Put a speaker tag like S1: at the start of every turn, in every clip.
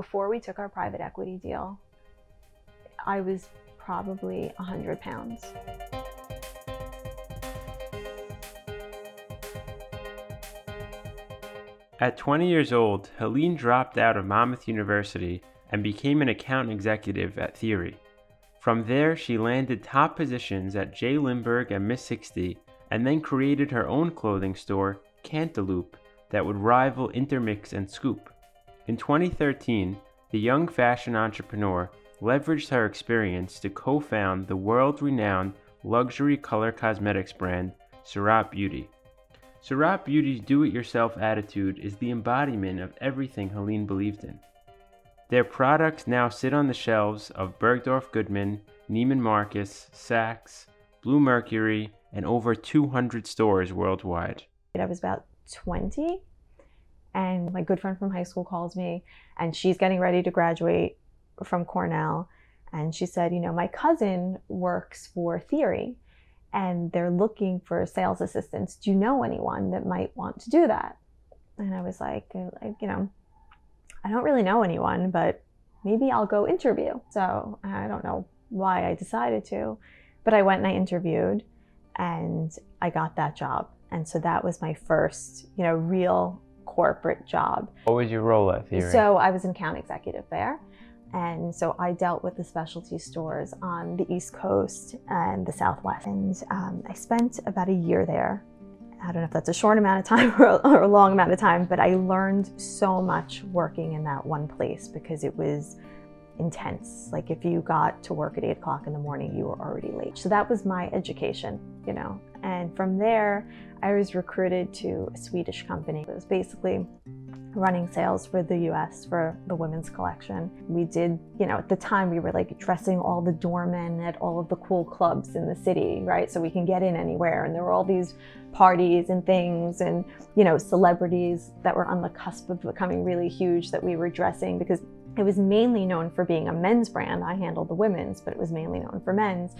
S1: before we took our private equity deal, I was probably 100 pounds.
S2: At 20 years old, Helene dropped out of Monmouth University and became an account executive at Theory. From there, she landed top positions at J. Lindeberg and Miss 60, and then created her own clothing store, Cantaloupe, that would rival Intermix and Scoop. In 2013, the young fashion entrepreneur leveraged her experience to co found the world renowned luxury color cosmetics brand, Surratt Beauty. Surratt Beauty's do it yourself attitude is the embodiment of everything Helene believed in. Their products now sit on the shelves of Bergdorf Goodman, Neiman Marcus, Saks, Bluemercury, and over 200 stores worldwide.
S1: I was about 20, and my good friend from high school calls me, and she's getting ready to graduate from Cornell. And she said, You know, my cousin works for Theory, and they're looking for sales assistants. Do you know anyone that might want to do that? And I was like, uh, like you know, I don't really know anyone, but maybe I'll go interview. So I don't know why I decided to, but I went and I interviewed and I got that job. And so that was my first, you know, real corporate job.
S2: What was your role at Theory?
S1: So I was an account executive there. And so I dealt with the specialty stores on the East Coast and the Southwest. And um, I spent about a year there I don't know if that's a short amount of time or, a long amount of time, but I learned so much working in that one place because it was intense. Like if you got to work at eight o'clock in the morning, you were already late. So that was my education, you know. And from there, I was recruited to a Swedish company. It was basically running sales for the US for the women's collection. We did, you know, at the time we were like dressing all the doormen at all of the cool clubs in the city, right? So we can get in anywhere. And there were all these parties and things and, you know, celebrities that were on the cusp of becoming really huge that we were dressing because it was mainly known for being a men's brand. I handled the women's, but it was mainly known for men's.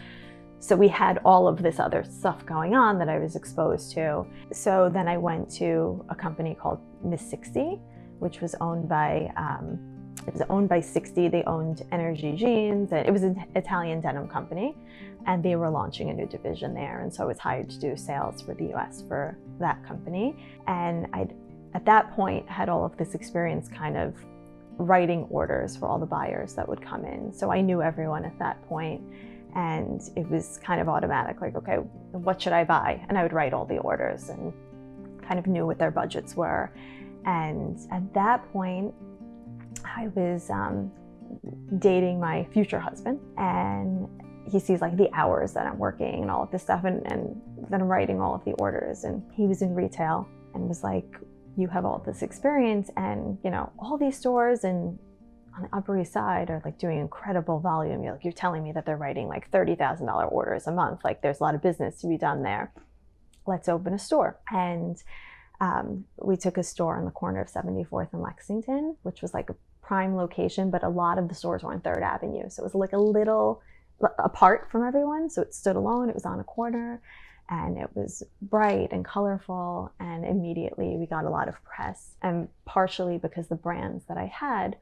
S1: So we had all of this other stuff going on that I was exposed to. So then I went to a company called Miss 60, which was owned by um, it was owned by 60. They owned Energy Jeans, and it was an Italian denim company, and they were launching a new division there. And so I was hired to do sales for the US for that company. And I, at that point, had all of this experience kind of writing orders for all the buyers that would come in. So I knew everyone at that point and it was kind of automatic like okay what should i buy? And i would write all the orders and kind of knew what their budgets were. And at that point i was um, dating my future husband and he sees like the hours that i'm working and all of this stuff and, and then writing all of the orders. And he was in retail and was like you have all this experience and you know all these stores and on the Upper East Side are like doing incredible volume. You're like you're telling me that they're writing like thirty thousand dollar orders a month. Like there's a lot of business to be done there. Let's open a store. And um, we took a store on the corner of 74th and Lexington, which was like a prime location, but a lot of the stores were on Third Avenue. So it was like a little apart from everyone. So it stood alone. It was on a corner and it was bright and colorful. And immediately we got a lot of press. And partially because the brands that I had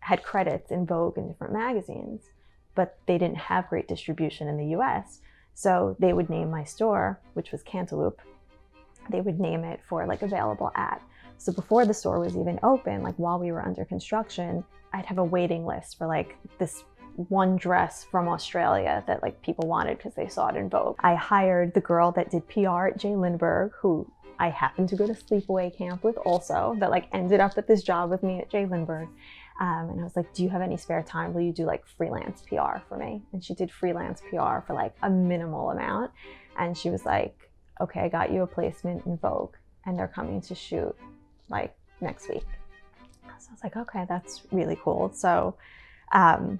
S1: had credits in Vogue and different magazines, but they didn't have great distribution in the US. So they would name my store, which was Cantaloupe, they would name it for like available at. So before the store was even open, like while we were under construction, I'd have a waiting list for like this one dress from Australia that like people wanted because they saw it in Vogue. I hired the girl that did PR at J. Lindeberg, who I happened to go to sleepaway camp with also, that like ended up at this job with me at J. Lindeberg. Um, and I was like, Do you have any spare time? Will you do like freelance PR for me? And she did freelance PR for like a minimal amount. And she was like, Okay, I got you a placement in Vogue, and they're coming to shoot like next week. So I was like, Okay, that's really cool. So, um,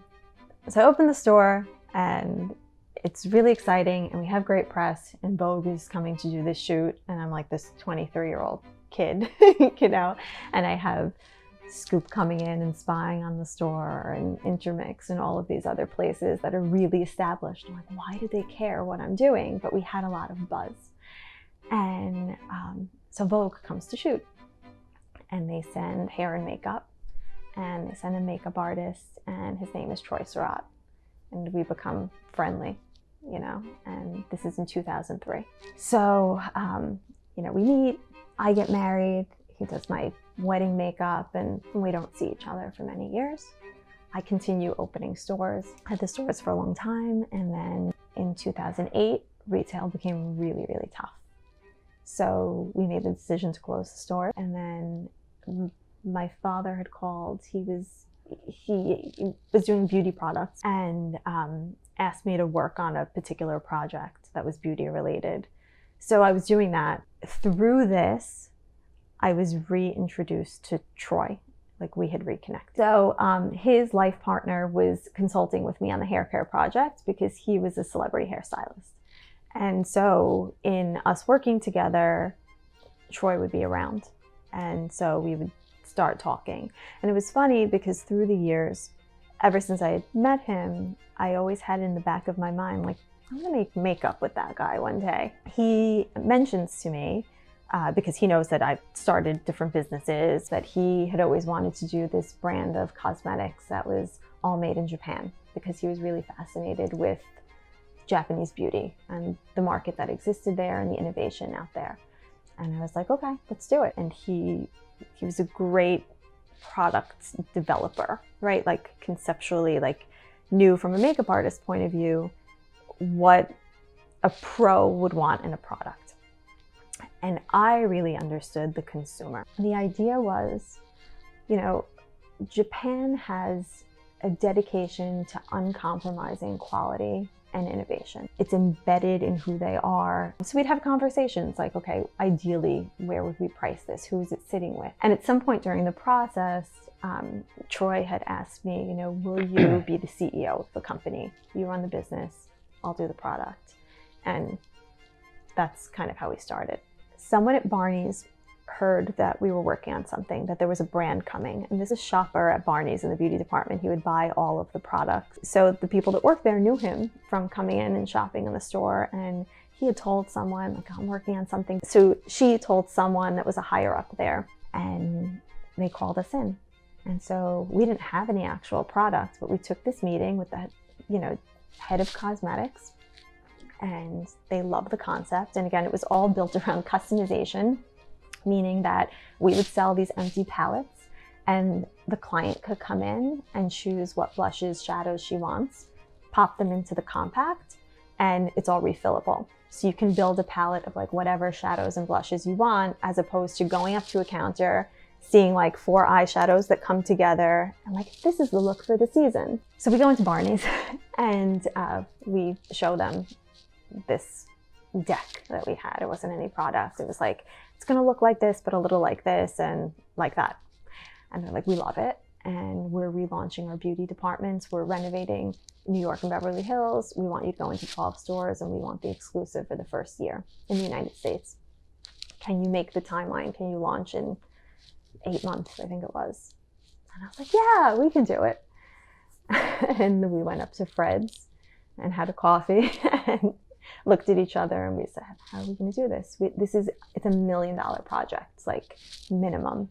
S1: so I opened the store, and it's really exciting, and we have great press. And Vogue is coming to do this shoot, and I'm like this 23 year old kid, you know, and I have Scoop coming in and spying on the store and Intermix and all of these other places that are really established. I'm like, why do they care what I'm doing? But we had a lot of buzz. And um, so Vogue comes to shoot and they send hair and makeup and they send a makeup artist, and his name is Troy Surratt. And we become friendly, you know, and this is in 2003. So, um, you know, we meet, I get married, he does my wedding makeup, and we don't see each other for many years. I continue opening stores. I had the stores for a long time, and then in 2008, retail became really, really tough. So we made the decision to close the store, and then my father had called. He was he was doing beauty products and um, asked me to work on a particular project that was beauty related. So I was doing that. Through this, I was reintroduced to Troy, like we had reconnected. So um, his life partner was consulting with me on the hair care project because he was a celebrity hairstylist. And so in us working together, Troy would be around. And so we would start talking. And it was funny because through the years, ever since I had met him, I always had in the back of my mind, like, I'm gonna make makeup with that guy one day. He mentions to me, uh, because he knows that I've started different businesses, that he had always wanted to do this brand of cosmetics that was all made in Japan because he was really fascinated with Japanese beauty and the market that existed there and the innovation out there. And I was like, okay, let's do it. And he he was a great product developer, right? Like conceptually, like knew from a makeup artist point of view what a pro would want in a product. And I really understood the consumer. The idea was, you know, Japan has a dedication to uncompromising quality and innovation. It's embedded in who they are. So we'd have conversations like, okay, ideally, where would we price this? Who is it sitting with? And at some point during the process, um, Troy had asked me, you know, will you be the CEO of the company? You run the business, I'll do the product. And that's kind of how we started. Someone at Barney's heard that we were working on something, that there was a brand coming. And this is shopper at Barney's in the beauty department. He would buy all of the products. So the people that worked there knew him from coming in and shopping in the store. And he had told someone, like, I'm working on something. So she told someone that was a higher up there, and they called us in. And so we didn't have any actual products, but we took this meeting with the, you know, head of cosmetics and they loved the concept. And again, it was all built around customization meaning that we would sell these empty palettes and the client could come in and choose what blushes, shadows she wants, pop them into the compact, and it's all refillable. So you can build a palette of like whatever shadows and blushes you want, as opposed to going up to a counter, seeing like four eyeshadows that come together, and like, this is the look for the season. So we go into Barney's and uh, we show them this deck that we had. It wasn't any product. It was like, it's going to look like this, but a little like this and like that. And they're like, we love it. And we're relaunching our beauty departments. We're renovating New York and Beverly Hills. We want you to go into 12 stores and we want the exclusive for the first year in the United States. Can you make the timeline? Can you launch in eight months? I think it was. And I was like, yeah, we can do it. and we went up to Fred's and had a coffee and looked at each other and we said, how are we going to do this? We, this is, it's a million dollar project. It's like minimum.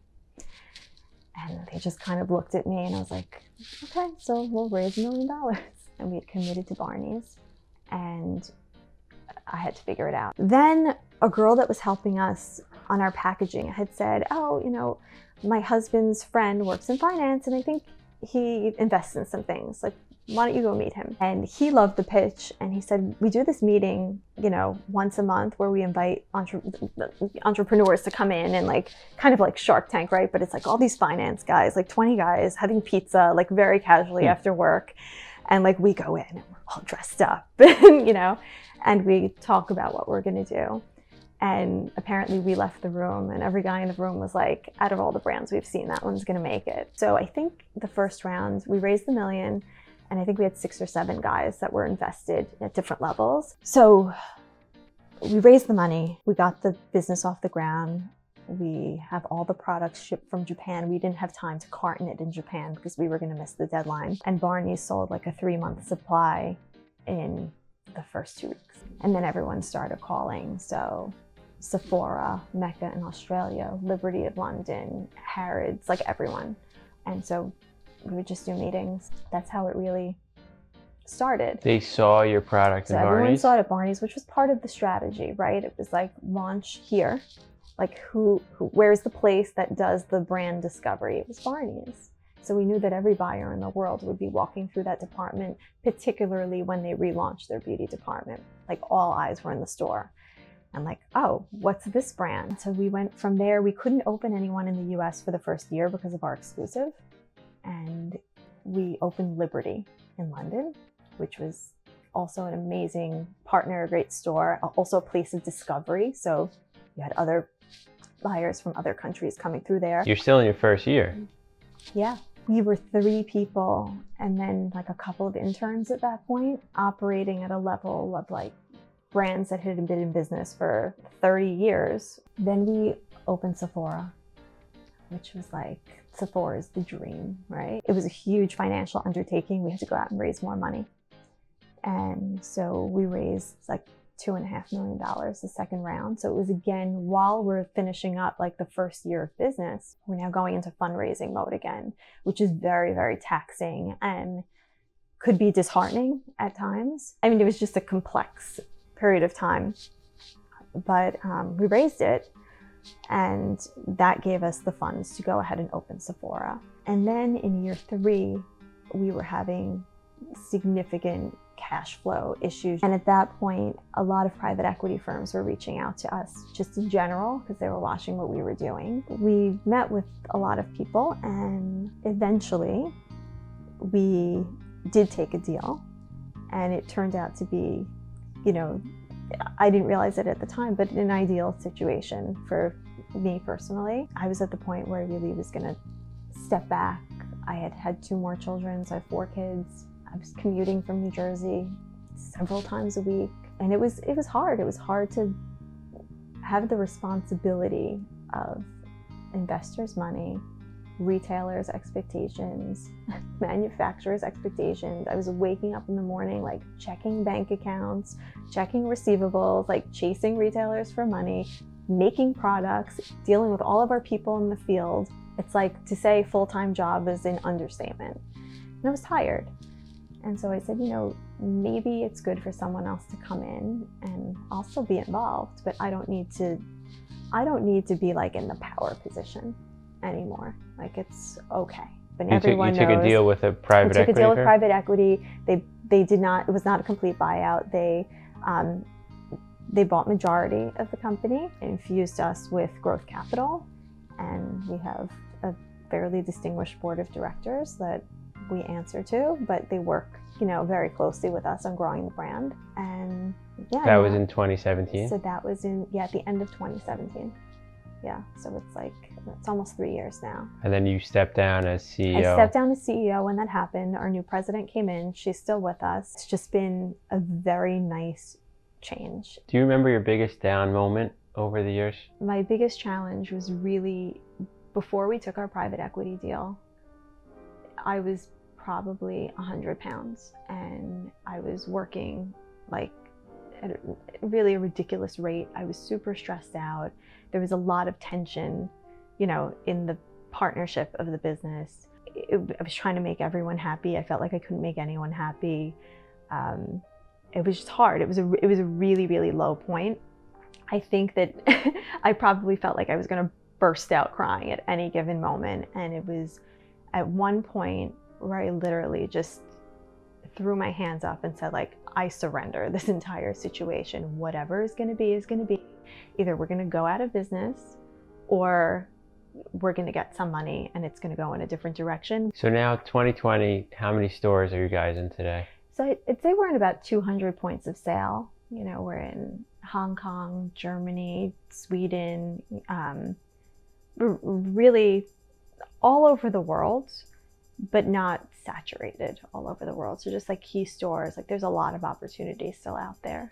S1: And they just kind of looked at me and I was like, okay, so we'll raise a million dollars. And we committed to Barney's and I had to figure it out. Then a girl that was helping us on our packaging had said, oh, you know, my husband's friend works in finance and I think he invests in some things. Like, why don't you go meet him? And he loved the pitch. And he said, we do this meeting, you know, once a month where we invite entre- entrepreneurs to come in and like kind of like Shark Tank, right? But it's like all these finance guys, like 20 guys having pizza, like very casually mm. after work. And like we go in and we're all dressed up, and, you know, and we talk about what we're going to do. And apparently, we left the room, and every guy in the room was like, out of all the brands we've seen, that one's gonna make it. So I think the first round, we raised the million, and I think we had six or seven guys that were invested at different levels. So we raised the money, we got the business off the ground. We have all the products shipped from Japan. We didn't have time to carton it in Japan because we were going to miss the deadline. And Barney sold like a three month supply in the first two weeks. And then everyone started calling. So Sephora, Mecca in Australia, Liberty of London, Harrods, like everyone. And so we would just do meetings. That's how it really started.
S2: They saw your product
S1: so everyone
S2: Barney's.
S1: saw it at Barney's, which was part of the strategy, right? It was like launch here, like who, who where's the place that does the brand discovery? It was Barney's. So we knew that every buyer in the world would be walking through that department, particularly when they relaunched their beauty department. Like all eyes were in the store. And like, oh, what's this brand? So we went from there. We couldn't open anyone in the US for the first year because of our exclusive. And we opened Liberty in London, which was also an amazing partner, a great store, also a place of discovery. So you had other buyers from other countries coming through there.
S2: You're still in your first year.
S1: Yeah. We were three people and then like a couple of interns at that point, operating at a level of like brands that had been in business for 30 years. Then we opened Sephora, which was like Sephora's the dream, right? It was a huge financial undertaking. We had to go out and raise more money. And so we raised like two and a half million dollars the second round. So it was again while we're finishing up like the first year of business, we're now going into fundraising mode again, which is very, very taxing and could be disheartening at times. I mean, it was just a complex period of time, but um, we raised it and that gave us the funds to go ahead and open Sephora. And then in year three, we were having significant cash flow issues. And at that point, a lot of private equity firms were reaching out to us just in general because they were watching what we were doing. We met with a lot of people and eventually we did take a deal. And it turned out to be, you know, I didn't realize it at the time, but an ideal situation for me personally. I was at the point where I really was going to step back. I had had two more children, so I have four kids. I was commuting from New Jersey several times a week, and it was it was hard. It was hard to have the responsibility of investors' money, retailers' expectations, manufacturers' expectations. I was waking up in the morning like checking bank accounts, checking receivables, like chasing retailers for money, making products, dealing with all of our people in the field. It's like to say full-time job is an understatement. And I was tired. And so I said, you know, maybe it's good for someone else to come in and still be involved, but I don't need to I don't need to be like in the power position anymore. Like it's okay. But
S2: You took,
S1: everyone
S2: you took
S1: knows
S2: a deal with a private
S1: took a deal with
S2: firm?
S1: private equity. They they did not. It was not a complete buyout. They um, they bought majority of the company, infused us with growth capital, and we have a fairly distinguished board of directors that we answer to. But they work, you know, very closely with us on growing the brand. And yeah,
S2: That was in 2017.
S1: so that was in yeah at the end of 2017. Yeah, so it's like it's almost three years now.
S2: and then you stepped down as CEO.
S1: I stepped down as CEO when that happened. Our new president came in. She's still with us. It's just been a very nice change.
S2: Do you remember your biggest down moment over the years?
S1: My biggest challenge was really before we took our private equity deal, I was probably 100 pounds and I was working like at really a ridiculous rate. I was super stressed out. There was a lot of tension, you know, in the partnership of the business. It, I was trying to make everyone happy. I felt like I couldn't make anyone happy. Um, it was just hard. It was a it was a really really low point. I think that I probably felt like I was going to burst out crying at any given moment, and it was at one point where I literally just threw my hands up and said like I surrender this entire situation. Whatever is going to be is going to be. Either we're going to go out of business, or we're going to get some money and it's going to go in a different direction.
S2: So now 2020, how many stores are you guys in today?
S1: So I'd say we're in about 200 points of sale. You know, we're in Hong Kong, Germany, Sweden, um, really all over the world, but not saturated all over the world. So just like key stores, like there's a lot of opportunity still out there.